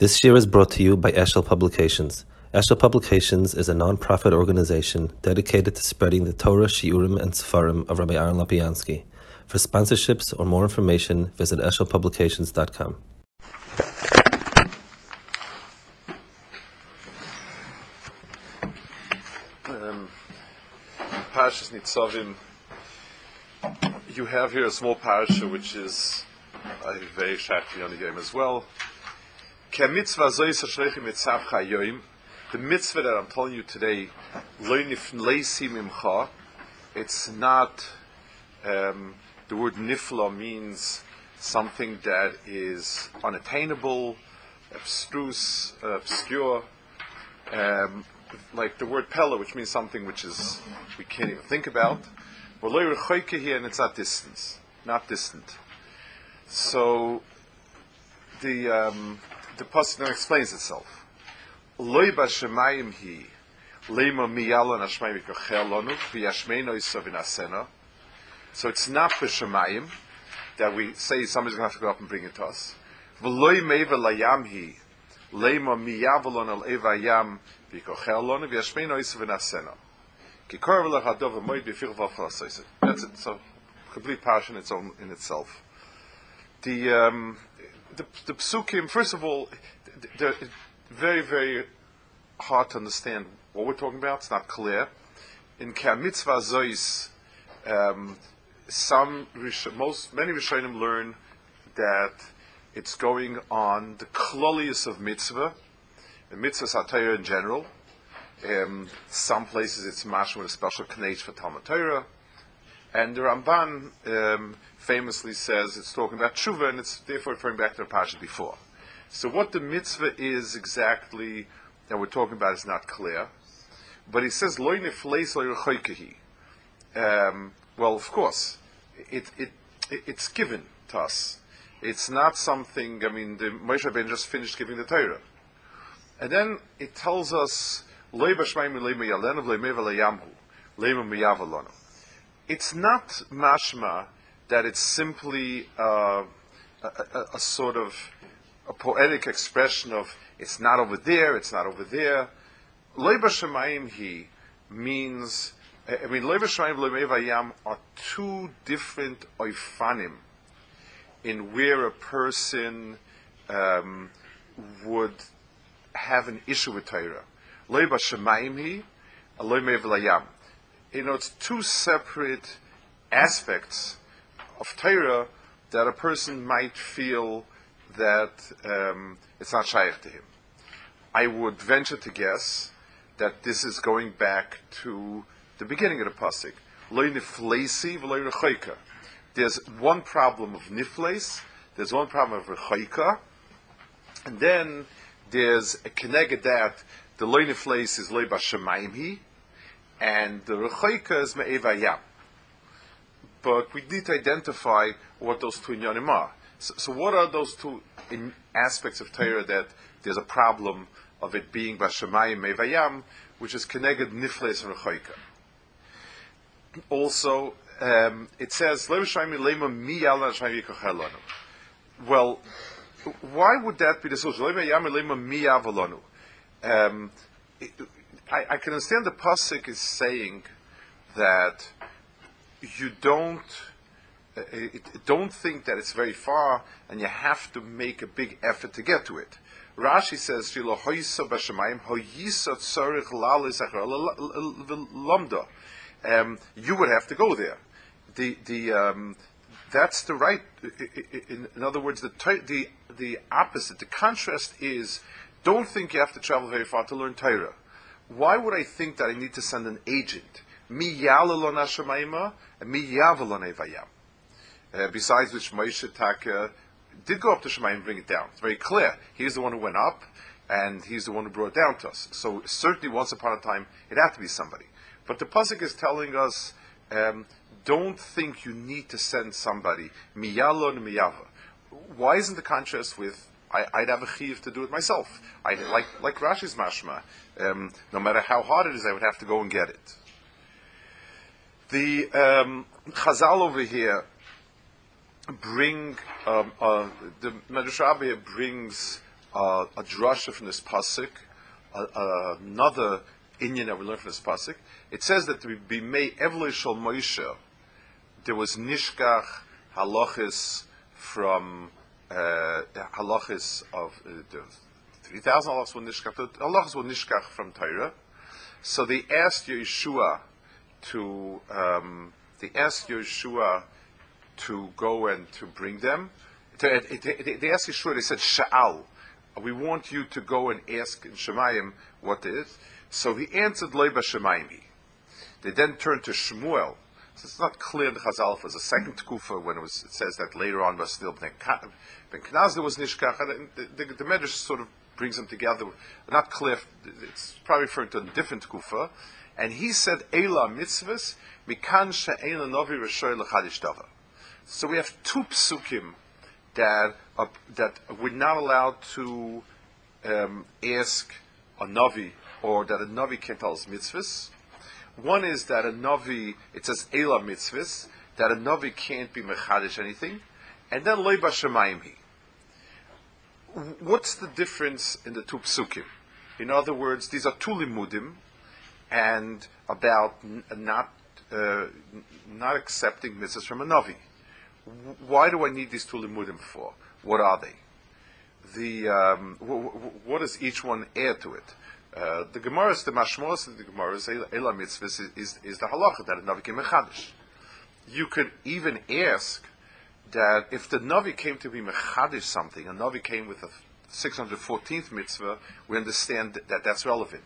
This year is brought to you by Eshel Publications. Eshel Publications is a non-profit organization dedicated to spreading the Torah, Shiurim, and Sefarim of Rabbi Aaron Lopiansky. For sponsorships or more information, visit eshelpublications.com. um, Parashas Nitzavim, you have here a small parasha which is a very shakti on the game as well. The mitzvah that I'm telling you today, it's not, um, the word nifla means something that is unattainable, abstruse, obscure, um, like the word pella, which means something which is we can't even think about. Rechoike here, and it's not distance, not distant. So the um, the pasuk now explains itself. So it's not b'shemayim that we say somebody's going to have to go up and bring it to us. That's it. So complete passion its own in itself. The um, the, the psukim, first of all, they're very, very hard to understand what we're talking about. It's not clear. In Ka Mitzvah Zois, um, some, most, many Rishonim learn that it's going on the klolius of mitzvah, the mitzvah satire in general. Um, some places it's mashma with a special knage for Talmud Torah. And the Ramban um, famously says it's talking about tshuva, and it's therefore referring back to the parsha before. So what the mitzvah is exactly that we're talking about is not clear. But he says loy nifleis loy. Um Well, of course, it, it, it it's given to us. It's not something. I mean, the Moshe Rabbeinu just finished giving the Torah, and then it tells us loy b'shmayim it's not mashma that it's simply uh, a, a, a sort of a poetic expression of it's not over there, it's not over there. Leiba Shemayim he means, I mean, Leiba Shemayim Leimevayam are two different oifanim in where a person um, would have an issue with Torah. Leiba Shemayim he, Leimevayam you know, it's two separate aspects of Torah that a person might feel that um, it's not shaykh to him. I would venture to guess that this is going back to the beginning of the pasuk. There's one problem of nifles, there's one problem of rechoika, and then there's a connected that the lo nifles is lo b'shemayim and the rechoika is me'evayam. But we need to identify what those two inyanim are. So, so, what are those two aspects of Torah that there's a problem of it being bashamayim me'evayam, which is connected nifles rechoika. Also, um, it says well, why would that be the solution? Um, I, I, can understand the pasuk is saying that you don't uh, don't think that it's very far, and you have to make a big effort to get to it. Rashi says, um, you would have to go there. The the um, that's the right. In, in other words, the the the opposite, the contrast is, don't think you have to travel very far to learn Torah why would I think that I need to send an agent? Mi yalalon hashemayim and mi yavalon evayam. Uh, besides which Moshe Taka did go up to Shemayim and bring it down. It's very clear. He's the one who went up, and he's the one who brought it down to us. So certainly, once upon a time, it had to be somebody. But the pasuk is telling us, um, don't think you need to send somebody miyalon miyava. Why isn't the contrast with I, would have a chiv to do it myself. I like like Rashi's mashma. Um, no matter how hard it is, I would have to go and get it. The um, Chazal over here bring um, uh, the Medrash Rabbah brings uh, a drasha from this pasuk, uh, another Indian that we learn from this pasuk. It says that to be made Evlei Shal Moshe, there was nishkach halachis from uh, halachis of uh, three thousand halachis were nishkach. Halachis were nishkach from Torah. So they asked Yeshua to um, they asked Yeshua to go and to bring them. They, they asked Yeshua. They said Sha'al. We want you to go and ask in Shemayim what is. So he answered Leiba Shemayim. They then turned to Shmuel. So it's not clear in the Chazal as a second kufa when it, was, it says that later on was still Ben Knaz there was Nishkach. And the, the, the Medrash sort of brings them together. Not clear. It's probably referring to a different kufa. And he said, Eila mitzvahs, mikan she'ela novi reshoy lechadish dava. So we have two psukim that, that we're not allowed to um, ask a navi or that a navi can't tell us mitzvahs. One is that a navi, it says Eila mitzvahs, that a navi can't be mechadish anything. And then loy b'shemayim What's the difference in the two psukim? In other words, these are two limudim, and about n- not uh, not accepting mitzvahs from a navi. Why do I need these two limudim for? What are they? The um, w- w- what does each one add to it? Uh, the Gemara, the Mashmos of the Gemara, Ela Mitzvahs, is, is, is the halacha that a Navi came mechadish. You could even ask that if the Navi came to be mechadish something, a Navi came with a 614th mitzvah, we understand that that's relevant.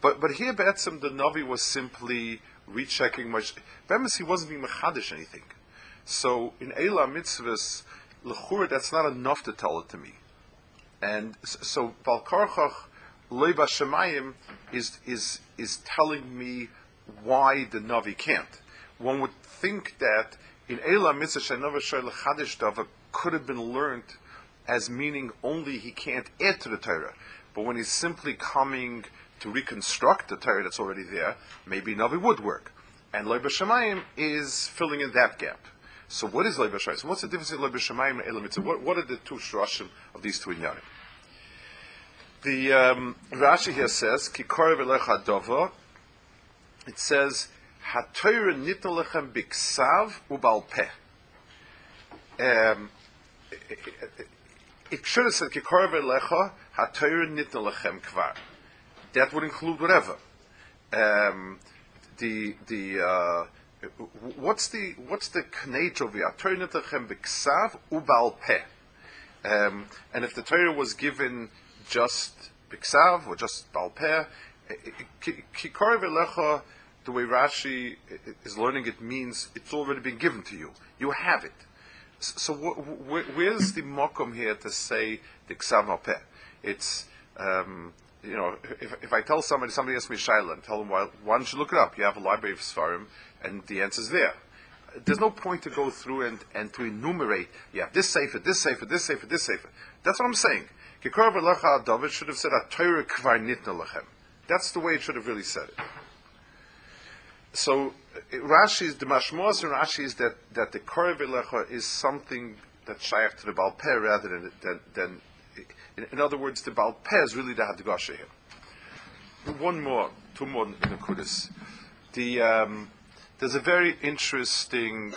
But but here, Be'etzim, the Navi was simply rechecking. much. Bemis, he wasn't being mechadish anything. So in Ela mitzvahs, lechura, that's not enough to tell it to me. And so Balkarchach Leiba Shemayim is is is telling me why the Navi can't. One would think that in Ela mitzvah Shenova Chadish Dava could have been learned as meaning only he can't add to the Torah. But when he's simply coming to reconstruct the Torah that's already there, maybe Navi would work. And Leiba Shemayim is filling in that gap. So what is Leiba Shemayim? So what's the difference in Leiba Shemayim and Elam Mitzvah? What, what are the two shroshim of these two inyanim? The um, Rashi here says, Kikor v'lecha it says, HaTorah nitna lechem biksav ubal peh. Um, it should have said, Kikor v'lecha, HaTorah nitna lechem kvar that would include whatever. Um, the the uh, what's the what's the knate of Torah b'ksav ubal peh. Um, and if the Torah was given just b'ksav or just bal peh, kikor v'lecha, the way Rashi is learning it means it's already been given to you. You have it. So wh- wh- where's the mokum here to say the ksav peh? It's um, you know, if, if I tell somebody, somebody asks me Shaila, tell them, why, why don't you look it up? You have a library of Sfarim, and the answer's there. There's no point to go through and, and to enumerate, you have this sefer, this sefer, this sefer, this sefer. That's what I'm saying. David should have said, Torah kvar nitna lechem. That's the way it should have really said it. So, Rashi's, the mashmos in Rashi is that, that the Korah is something that's shaykh to the Balpeh rather than, than, than in, in other words, the Baal Peh is really the Hadagasha here. One more, two more Nakudas. The, um, there's a very interesting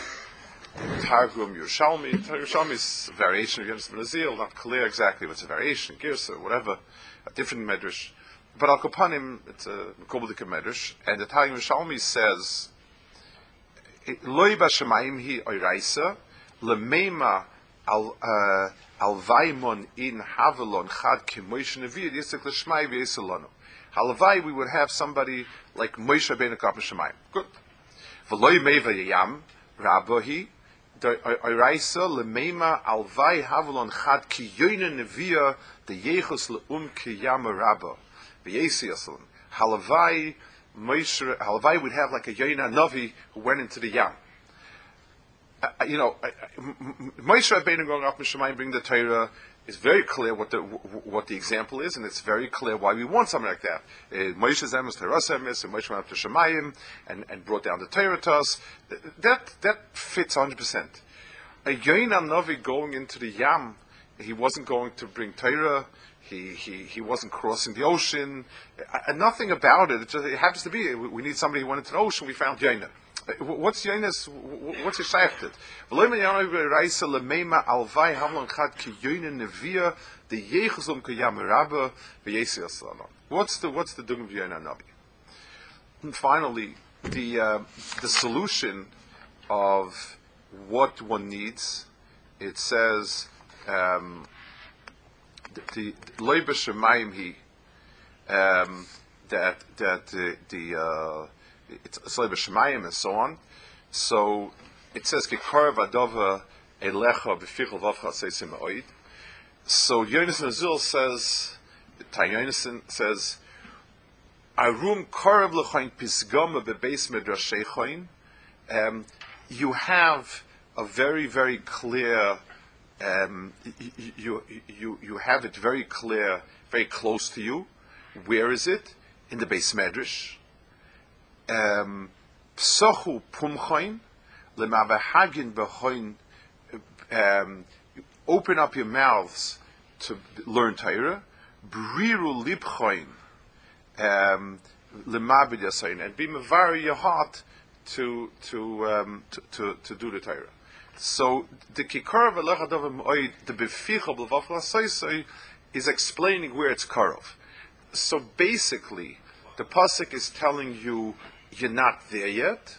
Targum Yerushalmi. Yerushalmi is a variation of Yonah Brazil, not clear exactly what's a variation, Girsa, whatever, a different Medrash. But Al Kopanim, it's a Kobodika Medrash, and the Targum Yerushalmi says, Loi Bashamayim hi oiraisa, lemeima al, uh, Alvaimon in Havelon Chad Kimoish Nevi'id Yisik L'Shmai V'Yisalonu. Halavai, we would have somebody like Moshe Ben Akap Shemayim. Good. V'loi Meva Yam, Rabbahi, Oiraisa L'Meima Alvai Havelon Chad Ki Yoyne Nevi'ah the Yechus L'Um Ki Yam Rabba. V'Yesi Yasalon. Halavai, Moshe, Halavai would have like a Yoyna Navi who went into the Yam you know, Moshe Rabbeinu going off Mishamayim, bring the Torah, is very clear what the what the example is, and it's very clear why we want something like that. Uh, Moshe Zemes Teras Emes, and Moshe went up to Shemayim and, and brought down the Torah to us. That that fits hundred percent. A Yoin Navi going into the Yam, he wasn't going to bring Torah. he, he, he wasn't crossing the ocean. Uh, nothing about it. It, just, it happens to be. We need somebody who went into the ocean. We found Yaina. What's Yonis? What's your shaykhit? V'loim yana reisa lemeima alvai hamlon chad ki yoina nevia the yechuzum rabba v'yesi. What's the what's the dung of Yoina Navi? And finally, the uh, the solution of what one needs. It says um, the loy b'shemayim he um, that that the, the uh, it's Slay Shemayim and so on. So it says Kikar Vadova Elecha B'Fichel Vavcha Seisim Oid. So Yonis Nazil says, Ty Yonis says, Arum Korav Lechain Pisgama Bebeis Medrashechain. Um, you have a very, very clear, um, you, you, you have it very clear, very close to you. Where is it? In the base medrash psochu pumchoin lemavahagin behoin. Um, open up your mouths to learn Torah. Briru libchoin um, lemabid yasayin, and be mavari your heart to to, um, to to to do the Torah. So the kikar v'lechadav oid the beficha b'vachla is explaining where it's karov. So basically, the pasuk is telling you you're not there yet,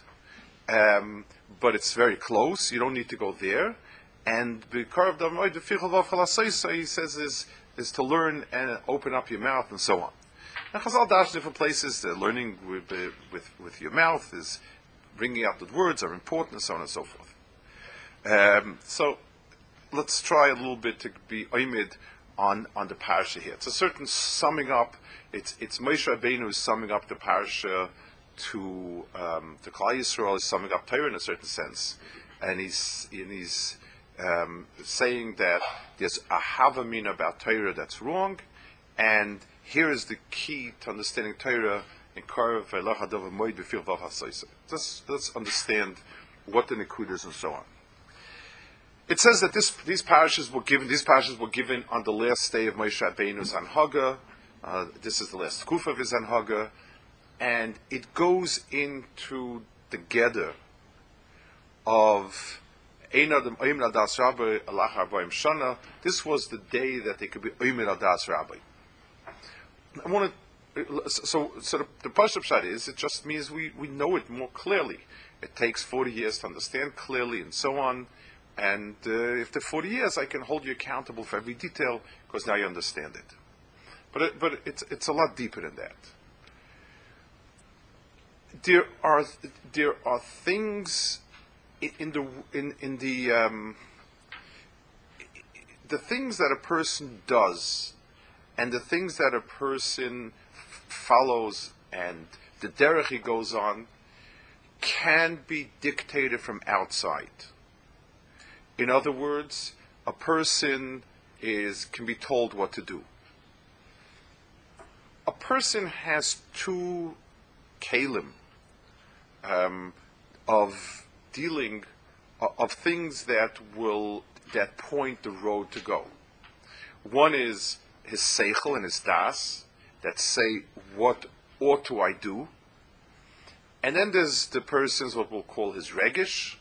um, but it's very close. You don't need to go there. And the he says is is to learn and open up your mouth and so on. And Chazal dash different places. Uh, learning with, with with your mouth is bringing out the words are important and so on and so forth. Um, so let's try a little bit to be oimid on on the parasha here. It's a certain summing up. It's it's Moshe Rabbeinu is summing up the parasha to um, the Klal Yisrael is summing up Torah in a certain sense, and he's and he's um, saying that there's a havamin about Torah that's wrong, and here is the key to understanding Torah Let's let's understand what the Nikud is and so on. It says that this, these parishes were given. These parishes were given on the last day of Moshe Rabbeinu's Anhaga. Uh, this is the last Kufa his and it goes into the gather of al Das this was the day that they could be Omer Adas Rabbi. I want to, so, so the, the Pashup is, it just means we, we know it more clearly. It takes 40 years to understand clearly and so on. And uh, after 40 years, I can hold you accountable for every detail because now you understand it. But, it, but it's, it's a lot deeper than that there are there are things in the in in the um, the things that a person does and the things that a person follows and the derech he goes on can be dictated from outside. In other words, a person is can be told what to do. A person has two kalim um, of dealing of things that will that point the road to go. One is his seichel and his das that say what ought to I do, and then there's the person's what we'll call his regish,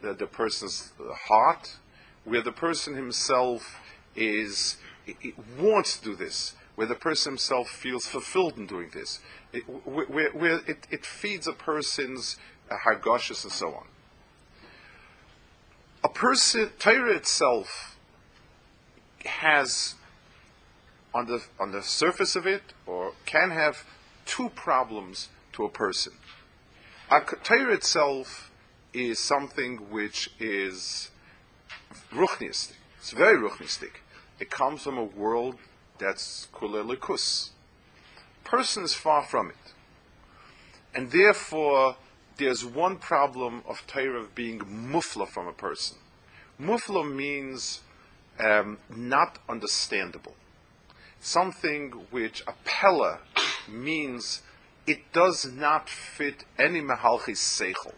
the, the person's heart, where the person himself is wants to do this, where the person himself feels fulfilled in doing this, it, where, where it, it, feeds a person's uh, hargoshes and so on. A person, Torah itself has, on the, on the surface of it, or can have two problems to a person. A Torah itself is something which is ruchnistic. It's very ruchnistic. It comes from a world that's kulelikus. Person is far from it. And therefore, there's one problem of Torah being mufla from a person. Mufla means um, not understandable. Something which a pella means it does not fit any mehalchis seichel.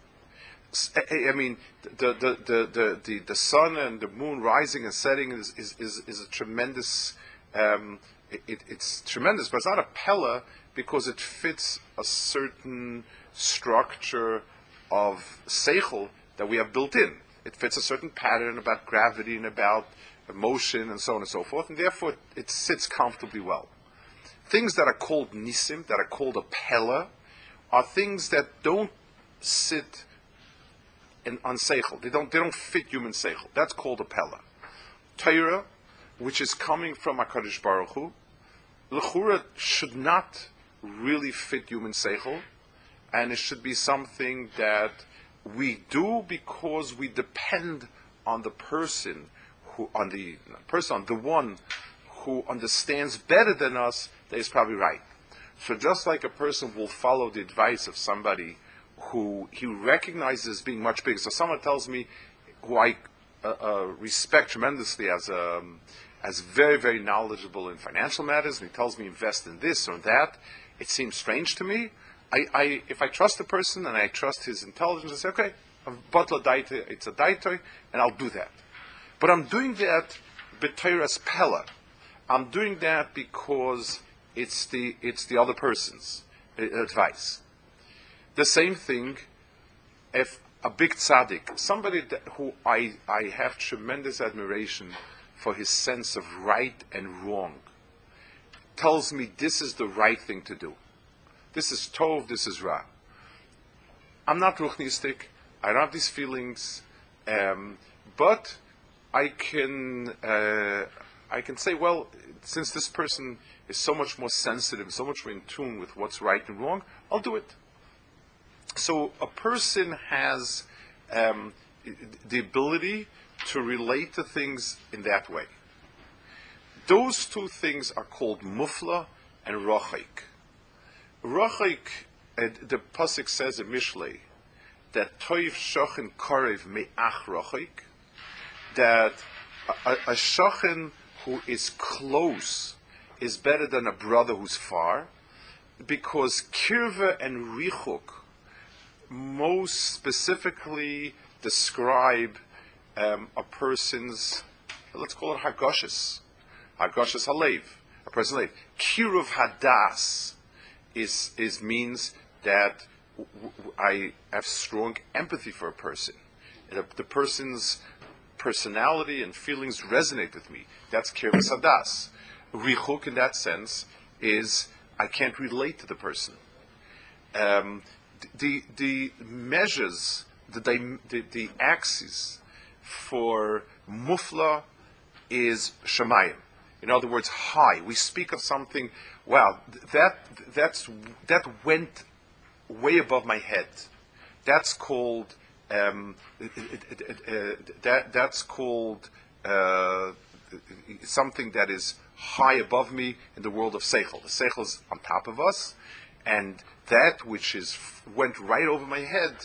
I mean, the, the, the, the, the, sun and the moon rising and setting is, is, is, is a tremendous um, it, it, it's tremendous, but it's not a pella because it fits a certain structure of seichel that we have built in. It fits a certain pattern about gravity and about motion and so on and so forth, and therefore it sits comfortably well. Things that are called nisim, that are called a pella, are things that don't sit in, on seichel. They don't, they don't fit human seichel. That's called a pella. Torah, which is coming from HaKadosh Baruch Hu, l'chura should not really fit human seichel, and it should be something that we do because we depend on the person who, on the person, on the one who understands better than us that is probably right. So just like a person will follow the advice of somebody who he recognizes as being much bigger. So someone tells me, who I uh, uh, respect tremendously as a, um, as very very knowledgeable in financial matters, and he tells me invest in this or that. It seems strange to me. I, I if I trust a person and I trust his intelligence, I say, okay, butler daita, it's a daitoi, and I'll do that. But I'm doing that b'teiras pella. I'm doing that because it's the it's the other person's uh, advice. The same thing if a big tzaddik, somebody that, who I, I have tremendous admiration for his sense of right and wrong, tells me this is the right thing to do. This is tov, this is ra. I'm not ruchnistic, I don't have these feelings, um, but I can uh, I can say, well, since this person is so much more sensitive, so much more in tune with what's right and wrong, I'll do it. So a person has um, the ability to relate to things in that way. Those two things are called mufla and rochaik. Rochaik, uh, the pasuk says in Mishlei that toiv shochin korev me'ach rochaik, that a, a shochin who is close is better than a brother who's far, because kirva and richuk most specifically describe um, a person's, let's call it hagoshes, hagoshes halev, a person's life. Kiruv hadas is, is means that w- w- I have strong empathy for a person. The, the, person's personality and feelings resonate with me. That's kiruv hadas. Richuk, in that sense, is I can't relate to the person. Um, the the measures, the the, the axis for mufla is shemayim. In other words, high. We speak of something. Wow, that that's that went way above my head. That's called um, that that's called uh, something that is high above me in the world of seichel. The seichel is on top of us, and that which is went right over my head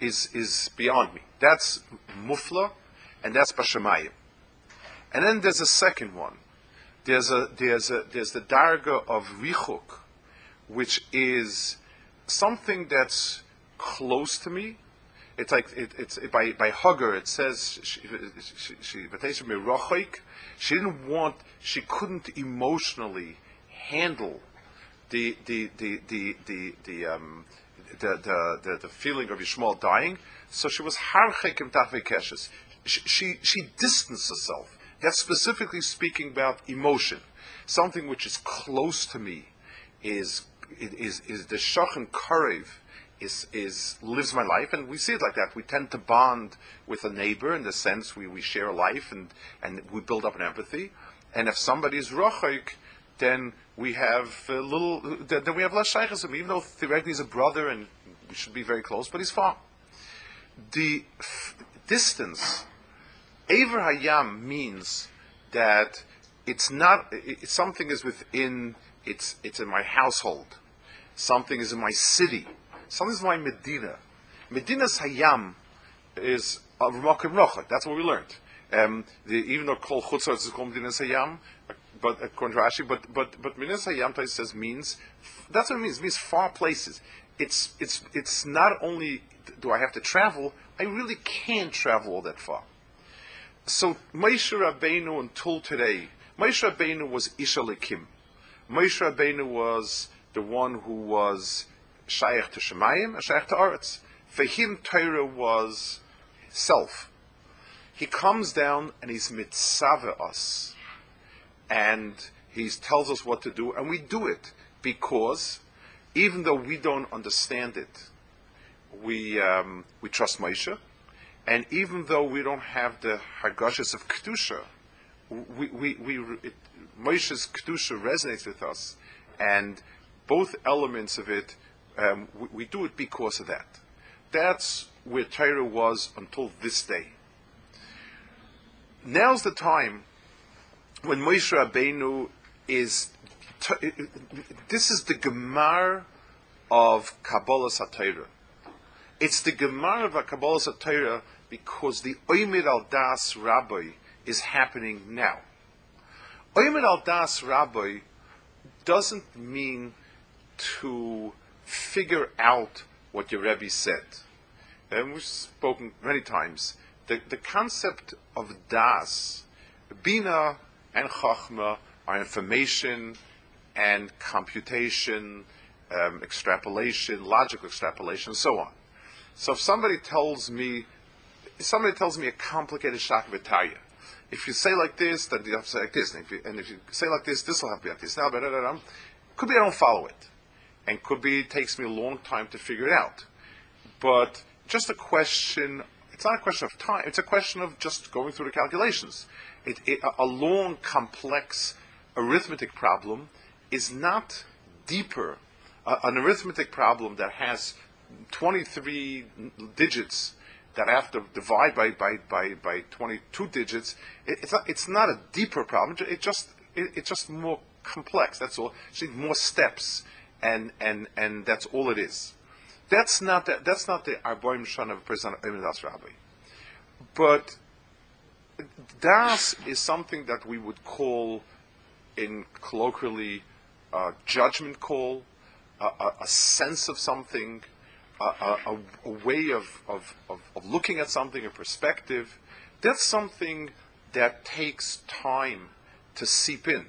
is is beyond me. That's mufla, and that's bashamayim. And then there's a second one. There's a there's a there's the darga of richuk, which is something that's close to me. It's like it, it's it, by by Hagar. It says she she, she, she didn't want she couldn't emotionally handle the the the the the the, um, the, the, the, the feeling of Yishmael dying. So she was harchekim tachvekeshes. She, she distanced herself. That's specifically speaking about emotion. Something which is close to me is is is the shachan karev is is lives my life, and we see it like that. We tend to bond with a neighbor in the sense we, we share a life and and we build up an empathy. And if somebody is rochaik, then we have a little, then we have less shaykhs even though theoretically he's a brother and we should be very close, but he's far. The f- distance, Aver Hayam means that it's not, it, something is within, it's, it's in my household. Something is in my city. Something is in my Medina. Medina's Hayam is a Ramakim Rocha. That's what we learned. Um, the, even though Kol Chutzar is called Medina's Hayam, but according to Rashi, but but but says means that's what it means. It means far places. It's it's it's not only do I have to travel, I really can't travel all that far. So Moshe Rabbeinu until today, Moshe Rabbeinu was Ishalikim. Moshe Rabbeinu was the one who was shaykh to Shemayim and shaykh to Aretz. For him, Torah was self. He comes down and he's mitzvah us, and he tells us what to do, and we do it because even though we don't understand it, we um, we trust Moshe, and even though we don't have the hargashas of kedusha, we, we, we it, Moshe's kedusha resonates with us, and both elements of it, um, we, we, do it because of that. That's where Torah was until this day. Now's the time when Moshe Rabbeinu is. This is the Gemar of Kabbalah Satira. It's the Gemar of Kabbalah Satira because the Oymid al Das Rabbi is happening now. Oymid al Das Rabbi doesn't mean to figure out what your Rebbe said. And we've spoken many times. The, the concept of Das, Bina and Chachma are information and computation, um, extrapolation, logical extrapolation, and so on. So if somebody tells me somebody tells me a complicated shak v'taya. If you say like this, then you have to say like this. And if you, and if you say like this, this will have to be like this. Now, could be I don't follow it. And could be it takes me a long time to figure it out. But just a question, it's not a question of time, it's a question of just going through the calculations. It, it, a long, complex arithmetic problem is not deeper. Uh, an arithmetic problem that has 23 digits that I have to divide by, by, by, by 22 digits, it, it's, not, it's not a deeper problem. It just, it, it's just more complex. That's all. It's more steps, and, and, and that's all it is. That's not the, that's not the Arboim Shan of a person Das Rabbi. But Das is something that we would call, in colloquially, a judgment call, a, a, a sense of something, a, a, a way of, of, of, of, looking at something, a perspective, that's something that takes time to seep in.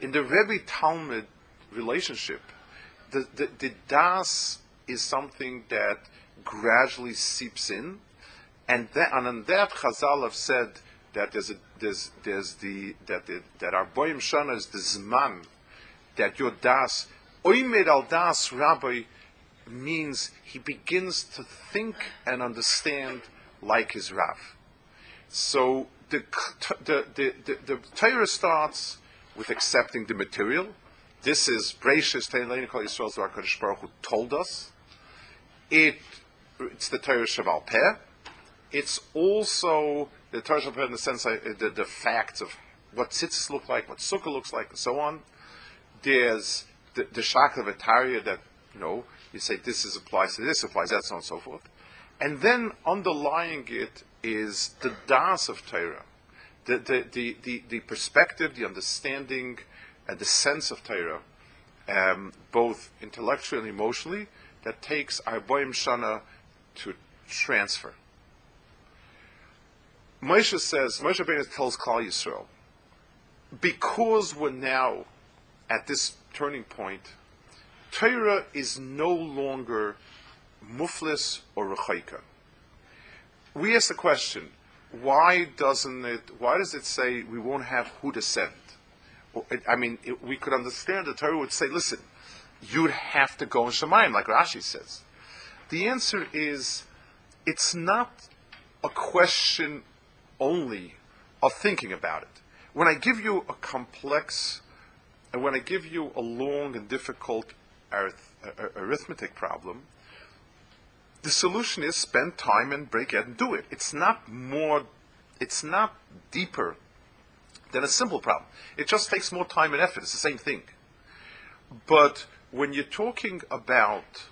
In the Rebbe Talmud relationship, the, the, the Das is something that gradually seeps in, and, that, and on that Chazal have said that there's, a, there's, there's the that the, that our boyim shana is the zman that your das oimed al das rabbi means he begins to think and understand like his Rav. So the, the, the, the, the Torah starts with accepting the material. This is Breishis Teileni Kol Yisrael Zvar Baruch Hu told us. It, it's the Torah Shaval Peh. It's also the Torah Shaval Peh in the sense of uh, the, the facts of what tzitzis look like, what sukkah looks like, and so on. There's the, the Shakla Vitaria that, you know, you say this is applies to this, applies that, so on and so forth. And then underlying it is the das of Torah, the, the, the, the, the perspective, the understanding, and the sense of Torah, um, both intellectually and emotionally, that takes Arboim Shana to transfer. Moshe says, Moshe Rabbeinu tells Klal Yisrael, because we're now at this turning point, Torah is no longer muflis or rechaika. We ask the question, why doesn't it, why does it say we won't have who descend? I mean, it, we could understand the Torah would say, listen, you'd have to go in Shemayim, like Rashi says. The answer is, it's not a question only of thinking about it. When I give you a complex, and when I give you a long and difficult arithmetic problem, the solution is spend time and break it and do it. It's not more, it's not deeper than a simple problem. It just takes more time and effort. It's the same thing. But when you're talking about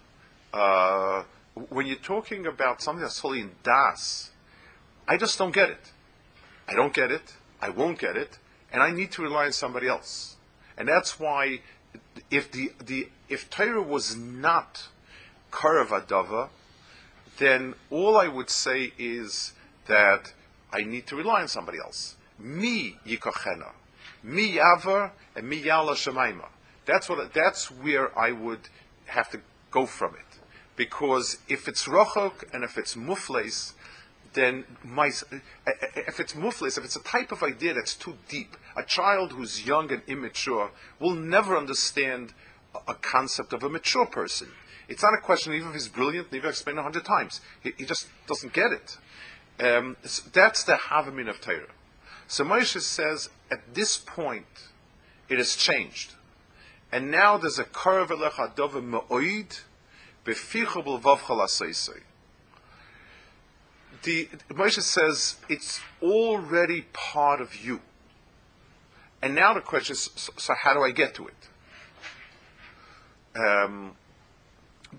uh, when you're talking about something that's totally in das, I just don't get it. I don't get it. I won't get it, and I need to rely on somebody else. And that's why if the, the if Torah was not Karavadava, then all I would say is that I need to rely on somebody else. Me yikochena, me yaver, and me yala shemaima. That's what. That's where I would have to go from it, because if it's rochok and if it's mufles, then my, if it's mufles, if it's a type of idea that's too deep, a child who's young and immature will never understand a concept of a mature person. It's not a question even if he's brilliant, even if I've explained a hundred times. He, he, just doesn't get it. Um, so that's the Havamin of Torah. So Moshe says, at this point, it has changed. And now there's a Karav Elech Adov Ma'oid Beficha B'Lvav The Moshe says, it's already part of you. And now the question is, so how do I get to it? Um,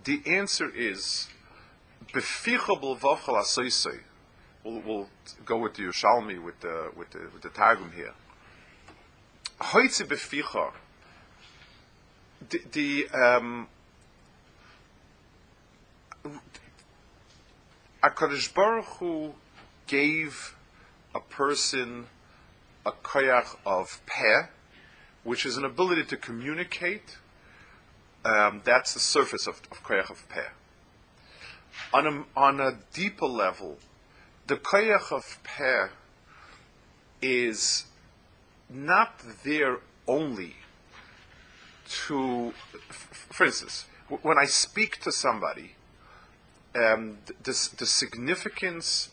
the answer is, we'll, we'll go with the Yerushalmi with the with the with the Targum here. Hoitze beficha. The, the um, Hakadosh Baruch Hu gave a person a koyach of peh, which is an ability to communicate. Um, that's the surface of, of koyach of peh. On a, on a deeper level, the koyach of peh is not there only to, for instance, when I speak to somebody, um, the, the significance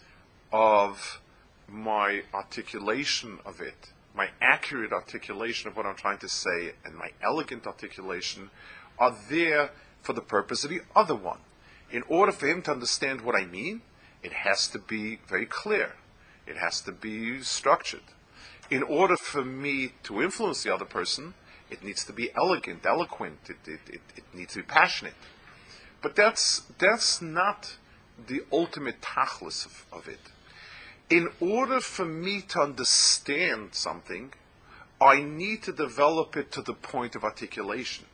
of my articulation of it, my accurate articulation of what I'm trying to say, and my elegant articulation are there for the purpose of the other one. In order for him to understand what I mean, it has to be very clear. It has to be structured. In order for me to influence the other person, it needs to be elegant, eloquent. It, it, it, it needs to be passionate. But that's that's not the ultimate tachlis of, of it. In order for me to understand something, I need to develop it to the point of articulation.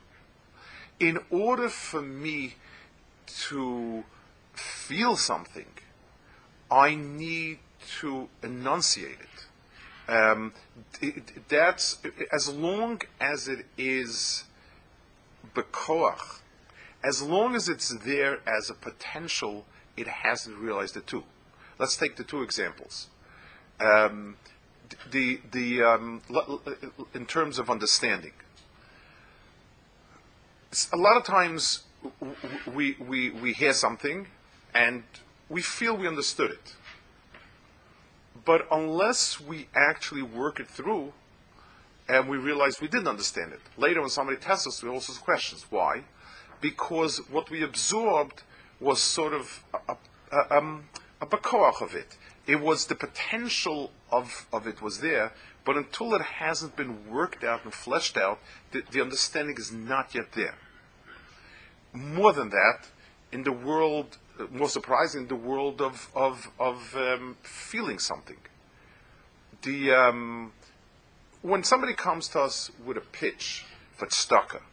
In order for me to feel something, I need to enunciate it. Um, that's as long as it is bekoach, as long as it's there as a potential, it hasn't realized it too. Let's take the two examples. Um, the the um, in terms of understanding, a lot of times we we we hear something and we feel we understood it. But unless we actually work it through and we realize we didn't understand it, later when somebody tests us, we also ask questions. Why? Because what we absorbed was sort of a, a, um, a of it. It was the potential of, of it was there, but until it hasn't been worked out and fleshed out, the, the understanding is not yet there. More than that, in the world more surprising, in the world of of, of um, feeling something. The um, when somebody comes to us with a pitch for tzedakah,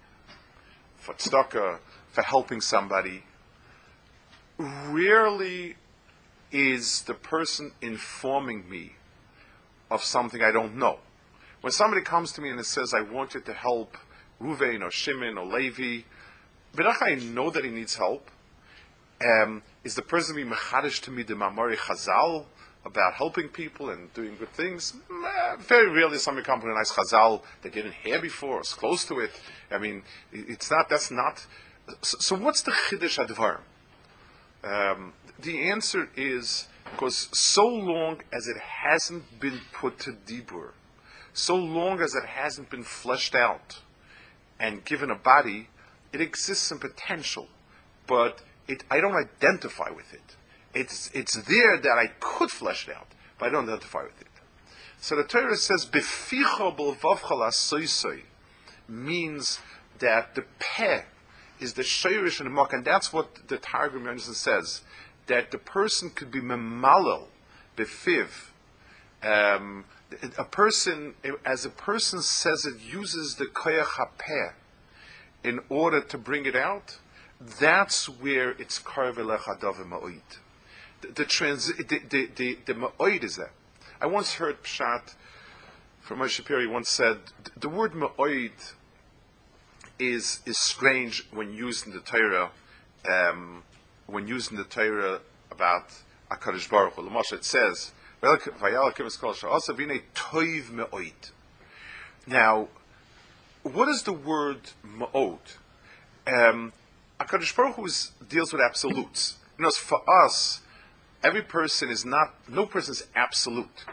for tzedakah, for helping somebody, rarely is the person informing me of something I don't know. When somebody comes to me and says, I want you to help Ruvain or Shimon or Levi, but I know that he needs help. Um, is the person being mechadish to me the mamori chazal about helping people and doing good things? Very rarely somebody comes with a nice chazal they didn't hear before, or is close to it. I mean, it's not. That's not. So, so what's the chiddush advar? Um, the answer is because so long as it hasn't been put to dibur, so long as it hasn't been fleshed out and given a body, it exists in potential, but it, I don't identify with it. It's, it's there that I could flesh it out, but I don't identify with it. So the Torah says, means that the peh is the shayrish and the mok, and that's what the Targum says, that the person could be memalel, befiv. Um, a person, as a person says it, uses the koyach in order to bring it out, that's where it's karvelech ma'oid. The, the, trans, the, the, the, the ma'oid is that. I once heard Pshat from Moshe Shapiro, once said, the word ma'oid is is strange when used in the Torah. Um, when using the Torah about Hakadosh Baruch Hu, it says, Now, what is the word ma'od? Um, Hakadosh Baruch Hu deals with absolutes. You know, for us, every person is not, no person is absolute.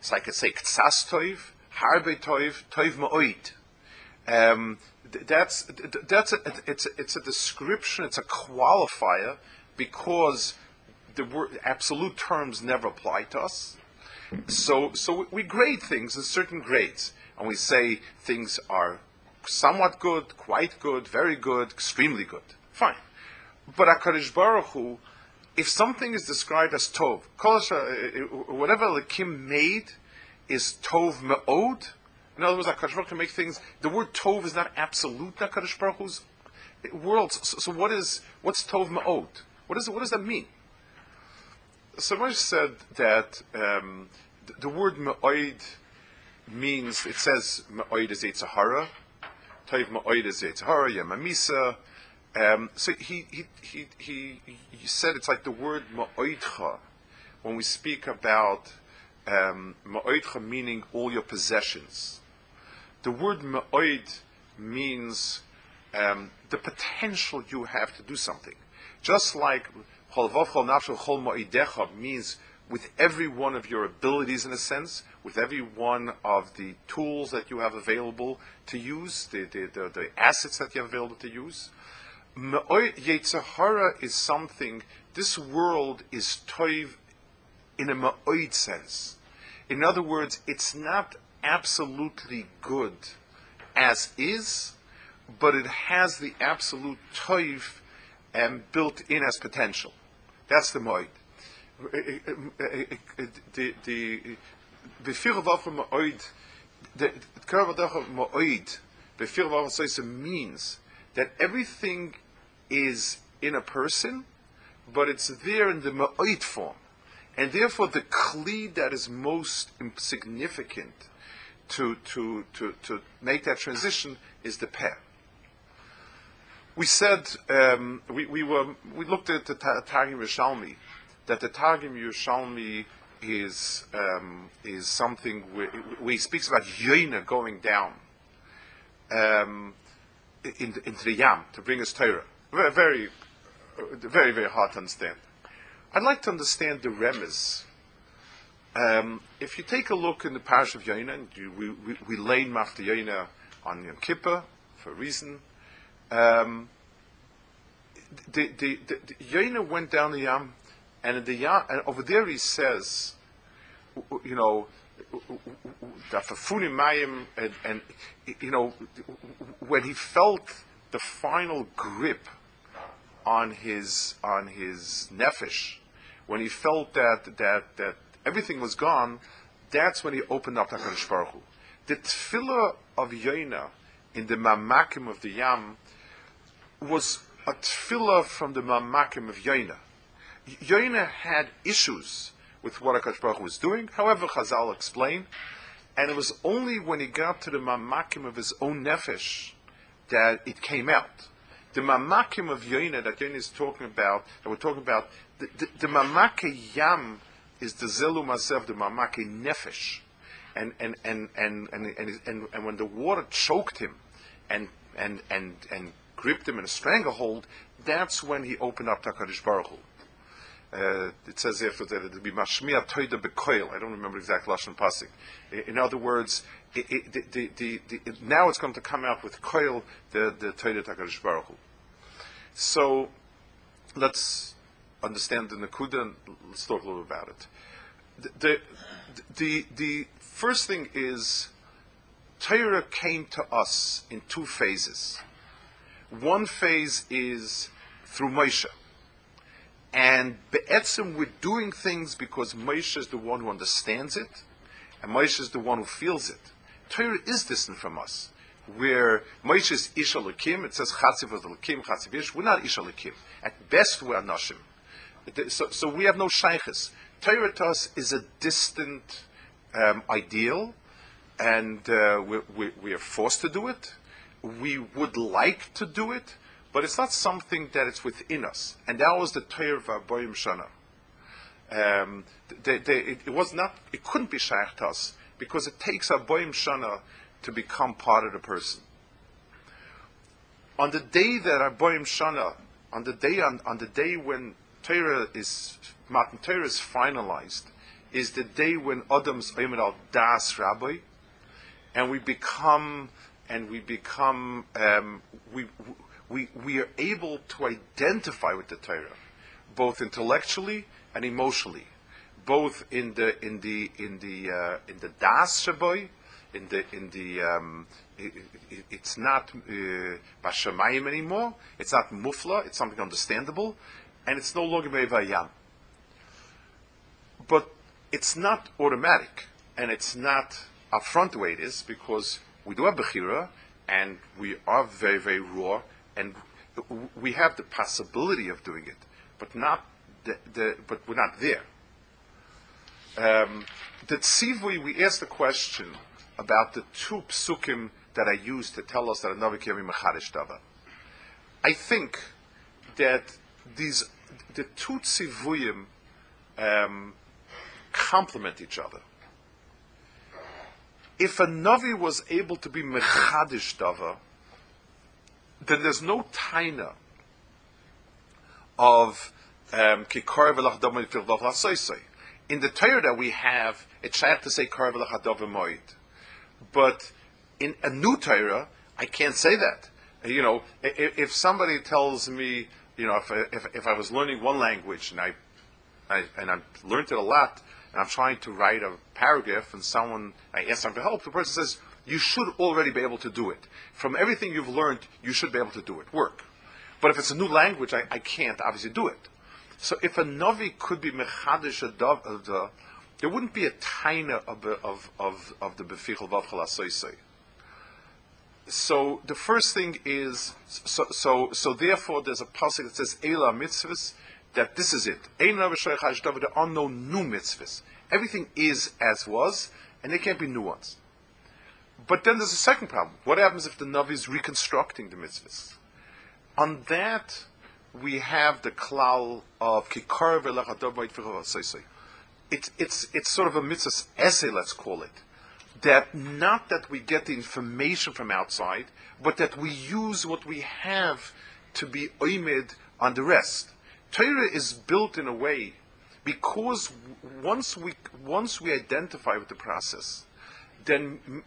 So I could say ktsas toiv, harbe toiv, toiv ma'oid. Um, that's that's a, it's a, it's a description, it's a qualifier because the word absolute terms never apply to us. So so we grade things in certain grades, and we say things are somewhat good, quite good, very good, extremely good. Fine, but Hakadosh Baruch Hu, if something is described as tov, uh, whatever Lakim made is tov me'od in other words, HaKadosh Baruch can make things. The word tov is not absolute. HaKadosh Baruch Hu's world. So, so, what is what's tov ma'od? What is what does that mean? Somebody said that um, the, the, word ma'od means it says ma'od is Yitzhahara, tov ma'od is Yitzhahara, yamamisa. Um, so he, he, he, he, he said it's like the word ma'odcha when we speak about um, ma'odcha meaning all your possessions. The word ma'oid means um, the potential you have to do something. Just like means with every one of your abilities in a sense, with every one of the tools that you have available to use, the, the, the, the assets that you have available to use. Yetzirah is something, this world is toiv in a ma'oid sense. In other words, it's not absolutely good as is, but it has the absolute toiv um, built in as potential. That's the moed. The the befir moed the karavadacha moed befir means that everything is in a person, but it's there in the moed form, and therefore the kli that is most significant to, to, to, to make that transition is the pair. We said, um, we, we, were, we looked at the Targum Yerushalmi, that the Targum Yerushalmi is, um, is something where, where, he speaks about Yoina going down um, in, into the Yam to bring us Torah. Very, very, very, hard to understand. I'd like to understand the remes um, if you take a look in the parish of Yoina, we, we, we lay Mafta Yoina on Yom Kippur for a reason. Um, the, the, the, the went down the Yam, and the Yam, and over there he says, you know, Mayim, and, and you know, when he felt the final grip on his on his nefesh, when he felt that that that everything was gone, that's when he opened up HaKadosh Baruch Hu. The tefillah of Yoina in the mamakim of the Yam was a tefillah from the mamakim of Yoina. Yoina had issues with what HaKadosh Baruch was doing, however Chazal explained, and it was only when he got to the mamakim of his own nefesh that it came out. The mamakim of Yoina that Yoina is talking about, that we're talking about, the, the, the mamake Yam is the zelu masev, the mamake nefesh. And, and, and, and, and, and, and, and when the water choked him and, and, and, and gripped him in a stranglehold, that's when he opened up HaKadosh Baruch Hu. Uh, it says there that it would be mashmiya toida bekoil. I don't remember exact lashon pasuk. In other words, it, it, the, the, the, now it's going to come out with koil the the toida takarish baruch Hu. So let's understand the nakuda and let's talk a little about it the, the, the first thing is Torah came to us in two phases. One phase is through Moshe. And Be'etzim, we're doing things because Moshe is the one who understands it, and Moshe is the one who feels it. Torah is distant from us. Where Moshe is Ish Elokim, it says Chatziv of Elokim, Chatziv Ish, we're not Ish Elokim. At best, we're Nashim. So, so we have no shaykhs. Torah to us is a distant um, ideal, and uh, we, we, we, are forced to do it. We would like to do it, but it's not something that it's within us. And that was the Torah of Arboim Shana. Um, they, they, it, it, was not, it couldn't be shaykh to us because it takes a Arboim Shana to become part of the person. On the day that Arboim Shana, on the day on, on the day when Torah is Matan Torah is finalized, is the day when Adam's Omer al Das Rabbi, and we become and we become um, we, we we are able to identify with the Torah, both intellectually and emotionally, both in the in the in the uh, in the Das Rabbi, in the in the um, it, it, it's not uh, Bashamayim anymore. It's not Mufla. It's something understandable, and it's no longer Mevayam. But it's not automatic, and it's not upfront the way it is because we do have Bechira, and we are very, very raw, and we have the possibility of doing it, but not the, the but we're not there. Um, the tzivui, we asked the question about the two psukim that I used to tell us that a Navi Kemi Mechadish Dava. I think that these the two tzivuyim um, complement each other. If a Navi was able to be Mechadish Dava, then there's no taina of um, Kikar um, In the Torah that we have, it's shaykh to say Kar Moed. But in a new Torah, I can't say that. You know, if, if somebody tells me, you know, if, if, if I was learning one language and I, I and I learned it a lot, and I'm trying to write a paragraph, and someone I ask them for help, the person says, "You should already be able to do it. From everything you've learned, you should be able to do it. Work." But if it's a new language, I, I can't obviously do it. So if a navi could be mechadish a there wouldn't be a taina of of of, of the befichel So the first thing is so so so therefore there's a passage that says Ela mitzvahs that this is it. There are no new mitzvahs. Everything is as was, and there can't be new ones. But then there's a second problem. What happens if the Navi is reconstructing the mitzvahs? On that, we have the klal of kikar it's it's it's sort of a mitzvah essay, let's call it. That not that we get the information from outside, but that we use what we have to be oimid on the rest. Torah is built in a way because once we once we identify with the process, then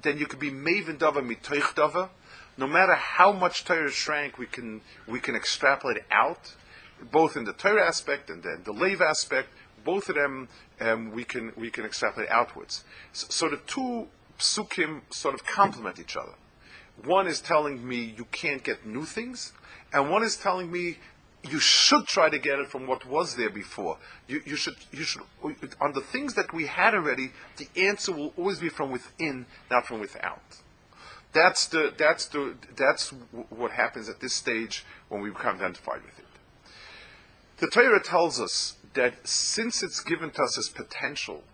then you can be maven dava mitoich dava. No matter how much Torah shrank, we can we can extrapolate out, both in the Torah aspect and then the Lev aspect. Both of them um, we can we can extrapolate outwards. So, so the two psukim sort of complement each other. One is telling me you can't get new things, and one is telling me you should try to get it from what was there before. You, you, should, you should, on the things that we had already, the answer will always be from within, not from without. That's the, that's the, that's what happens at this stage when we become identified with it. The Torah tells us that since it's given to us as potential,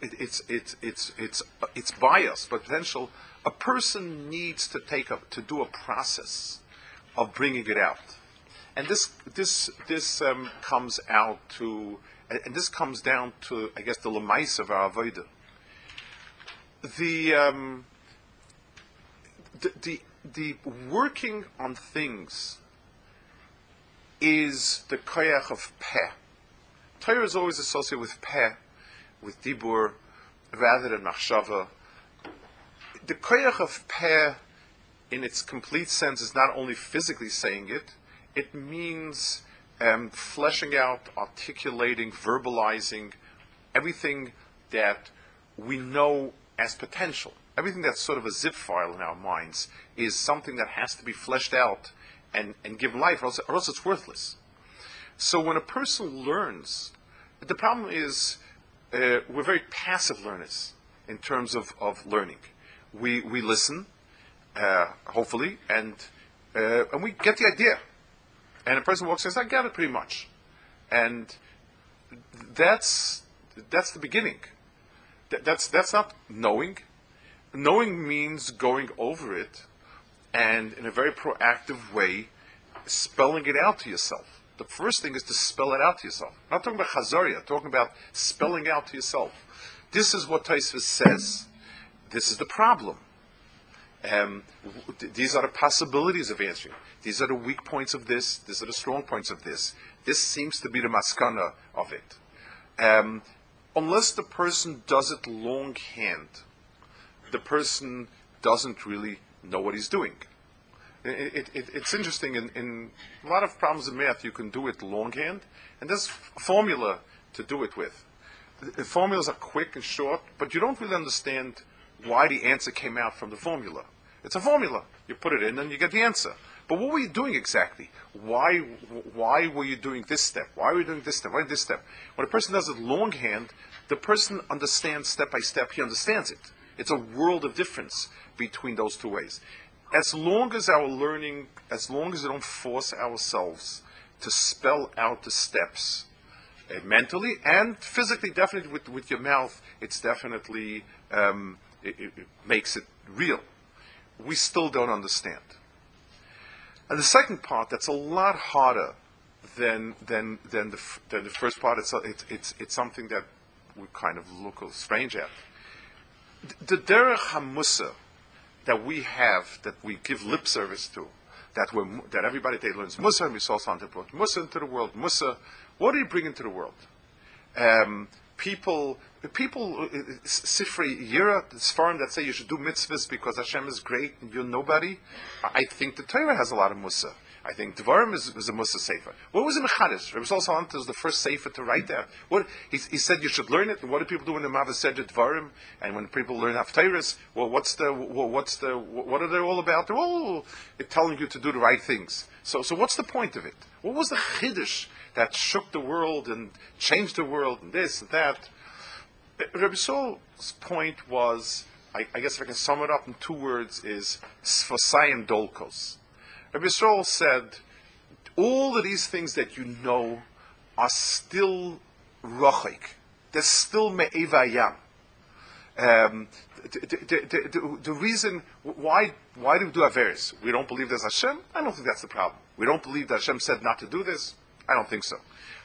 it, it's, it's, it's, it's, it's but potential, a person needs to take up, to do a process of bringing it out and this this this um, comes out to, and this comes down to, I guess, the lemais of our avodah. The, um, the the the working on things is the koyach of peh. Torah is always associated with peh, with dibur, rather than machshava. The koyach of peh, in its complete sense, is not only physically saying it, it means um, fleshing out, articulating, verbalizing everything that we know as potential. Everything that's sort of a zip file in our minds is something that has to be fleshed out and, and given life, or else, or else it's worthless. So when a person learns, the problem is uh, we're very passive learners in terms of, of learning. We, we listen, uh, hopefully, and, uh, and we get the idea and a person walks in and says, I get it pretty much. And that's, that's the beginning. that's, that's not knowing. knowing means going over it and in a very proactive way spelling it out to yourself. The first thing is to spell it out to yourself. I'm not talking about chazaria, talking about spelling out to yourself. This is what Taisvis says. This is the problem. Um, these are the possibilities of answering. These are the weak points of this. These are the strong points of this. This seems to be the maskana of it. Um, unless the person does it longhand, the person doesn't really know what he's doing. It, it, it's interesting, in, in, a lot of problems in math, you can do it longhand, and there's a formula to do it with. The formulas are quick and short, but you don't really understand why the answer came out from the formula. It's a formula. You put it in and you get the answer. But what were you doing exactly? Why, why were you doing this step? Why were you doing this step? Why this step? When a person does it longhand, the person understands step by step, he understands it. It's a world of difference between those two ways. As long as our learning, as long as we don't force ourselves to spell out the steps uh, mentally and physically, definitely with, with your mouth, it's definitely, um, it, it makes it real. We still don't understand. And the second part, that's a lot harder than, than, than, the, than the first part. It's, it's, it's, it's something that we kind of look strange at. The derech hamussar that we have, that we give lip service to, that we that everybody today learns Mussar, and we saw something brought Mussar into the world. Mussar, what do you bring into the world? Um, people, people, uh, Sifri Yira, this forum that say you should do mitzvahs because Hashem is great and you're nobody. I think the Torah has a lot of Mussar. I think Devarim is, is a Mussar Sefer. What was in Mechadish? Rabbi Sol Salant was the first Sefer to write that. What, he, he, said you should learn it. What do people do when the Mavah said Devarim? And when people learn Haftarahs, well, what's the, well, what's the, what are they all about? They're all telling you to do the right things. So, so what's the point of it? What was the Chiddush that shook the world and changed the world and this and that? Rabbi Sol's point was, I, I, guess if I can sum it up in two words, is Sfosayim Dolkos. Rabbi Yisrael said, all of these things that you know are still rochik. They're still me'evayam. Um, the, the, the, the, reason why why do we do Averis? We don't believe there's Hashem. I don't think that's the problem. We don't believe that Hashem said not to do this. I don't think so.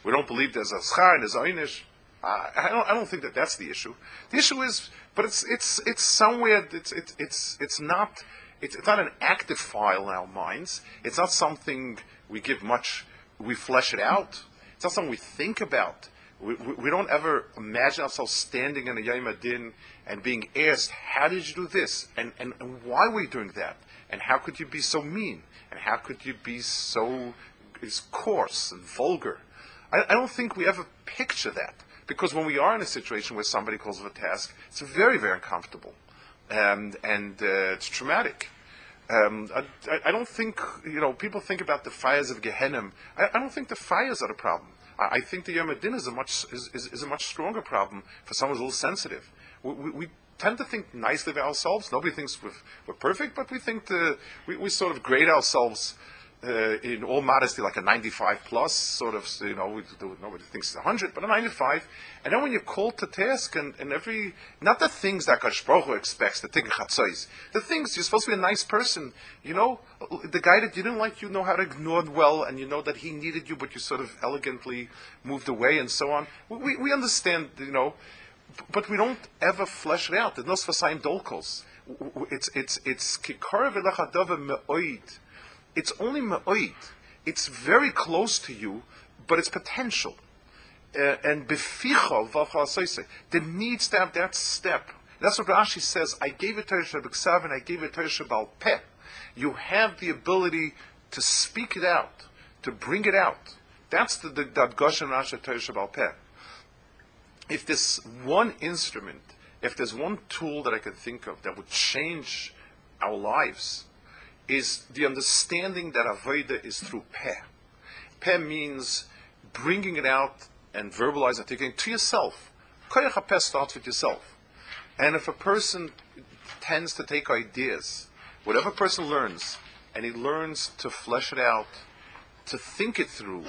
We don't believe there's a schar and there's einish. I don't, I don't think that that's the issue. The issue is, but it's it's it's somewhere. It's it's it's it's not it's, it's not an active file in our minds. It's not something we give much, we flesh it out. It's not something we think about. We, we, we don't ever imagine ourselves standing in a Yom Adin and being asked, how did you do this? And, and, and why were you doing that? And how could you be so mean? And how could you be so is coarse and vulgar? I, I don't think we ever picture that. Because when we are in a situation where somebody calls of a task, it's very, very uncomfortable um, and uh, it's traumatic. Um, I, I, don't think you know. People think about the fires of Gehenna. I, I don't think the fires are the problem. I, I think the Yom Adin is a much is, is, is, a much stronger problem for someone who's a little sensitive. We, we, we, tend to think nicely of ourselves. Nobody thinks we're, we're perfect, but we think the, we, we sort of grade ourselves uh, in all modesty, like a 95 plus, sort of, you know, nobody thinks it's 100, but a 95. And then when you're called to task, and, and every, not the things that Kashprochu expects, the Tikkachatzais, the things, you're supposed to be a nice person, you know, the guy that you didn't like, you know how to ignore well, and you know that he needed you, but you sort of elegantly moved away, and so on. We, we understand, you know, but we don't ever flesh it out. There's no Sfasayim Dolkos. It's, it's, it's, Me'oid it's only ma'oid. It's very close to you, but it's potential. Uh, and beficha there needs to have that step. That's what Rashi says. I gave it to Yisrael and I gave it to Yisrael Peh. You have the ability to speak it out, to bring it out. That's the the Goshen Rashi Yisrael Peh. If there's one instrument, if there's one tool that I could think of that would change our lives, is the understanding that Avodah is through Peh. Peh means bringing it out and verbalizing, articulating to yourself. Koyach Peh starts with yourself. And if a person tends to take ideas, whatever person learns, and he learns to flesh it out, to think it through,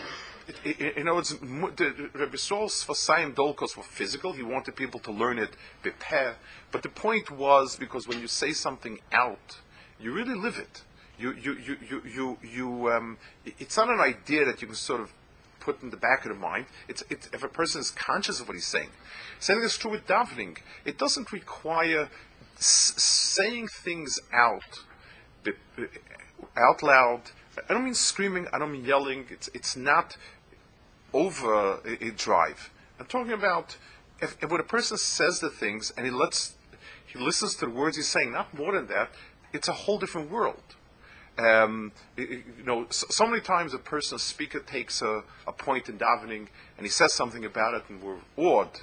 in other words, Rabbi Saul's Fasayim Dolkos were physical. He wanted people to learn it, prepare. But the point was because when you say something out, you really live it. You, you, you, you, you, um, it's not an idea that you can sort of put in the back of the mind. It's, if a person is conscious of what he's saying. Same thing is true with davening. It doesn't require s- saying things out, out loud. I don't mean screaming. I don't mean yelling. It's, it's not over a, a drive. I'm talking about if, if when a person says the things and he lets he listens to the words he's saying, not more than that, it's a whole different world. Um, you know, so, many times a person, a speaker, takes a, a point in davening and he says something about it, and we're awed.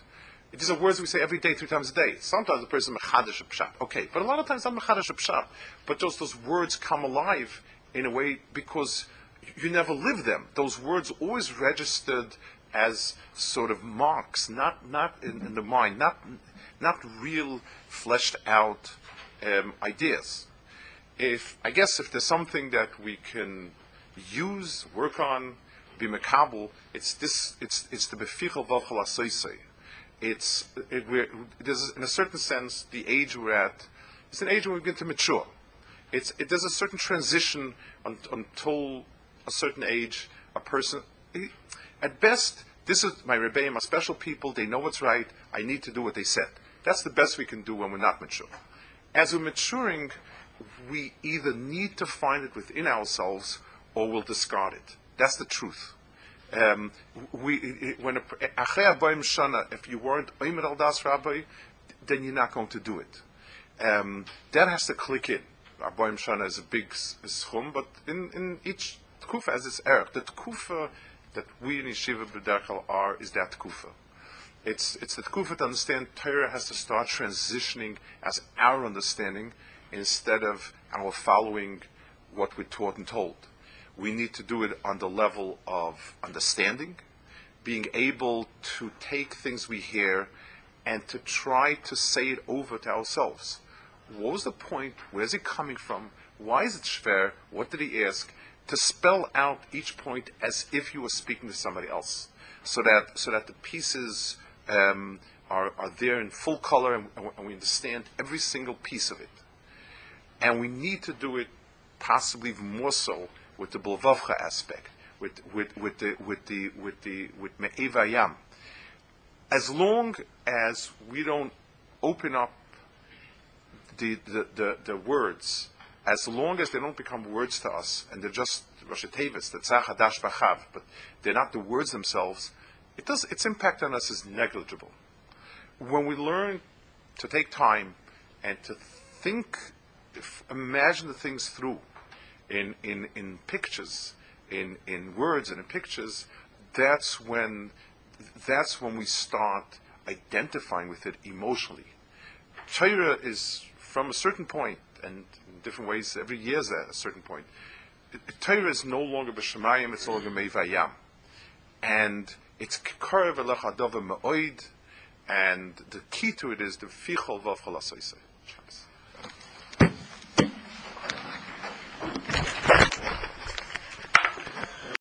These are words we say every day, three times a day. Sometimes the person is mechadish pshat, okay, but a lot of times not mechadish pshat. But just those words come alive in a way because you never live them. Those words always registered as sort of marks, not not in, in the mind, not not real fleshed out um, ideas if I guess if there's something that we can use, work on, be makabel, it's this. It's it's the befichel v'chol It's it, there's in a certain sense the age we're at. It's an age when we begin to mature. It's it, there's a certain transition un, until a certain age. A person, at best, this is my rebbeim, my special people. They know what's right. I need to do what they said. That's the best we can do when we're not mature. As we're maturing, we either need to find it within ourselves or we'll discard it. That's the truth. Um, we, when a, if you weren't Oimer al Das Rabbi, then you're not going to do it. Um, that has to click in. Arboim Shana is a big schum, but in, in each tkufa has its error. The tkufa that we in Yeshiva B'derchal are is that tkufa. It's, it's the tkufa to understand Torah has to start transitioning as our understanding instead of our following what we're taught and told. We need to do it on the level of understanding, being able to take things we hear and to try to say it over to ourselves. What was the point? Where's it coming from? Why is it schwer? What did he ask? To spell out each point as if you were speaking to somebody else, so that so that the pieces um, are, are there in full color and, and we understand every single piece of it. And we need to do it possibly even more so with the Bulvavcha aspect, with, with, with the, with the, with the, with Me'evayam. As long as we don't open up the, the, the, the, words, as long as they don't become words to us, and they're just Rosh Tevis, the Tzach Vachav, but they're not the words themselves, it does, its impact on us is negligible. When we learn to take time and to think imagine the things through in, in, in pictures, in, in words and in pictures, that's when, that's when we start identifying with it emotionally. Torah is from a certain point, and in different ways, every year is at a certain point. Torah is no longer b'shemayim, it's no longer meivayam. And it's karev elech ma'oid, and the key to it is the fichol v'avchol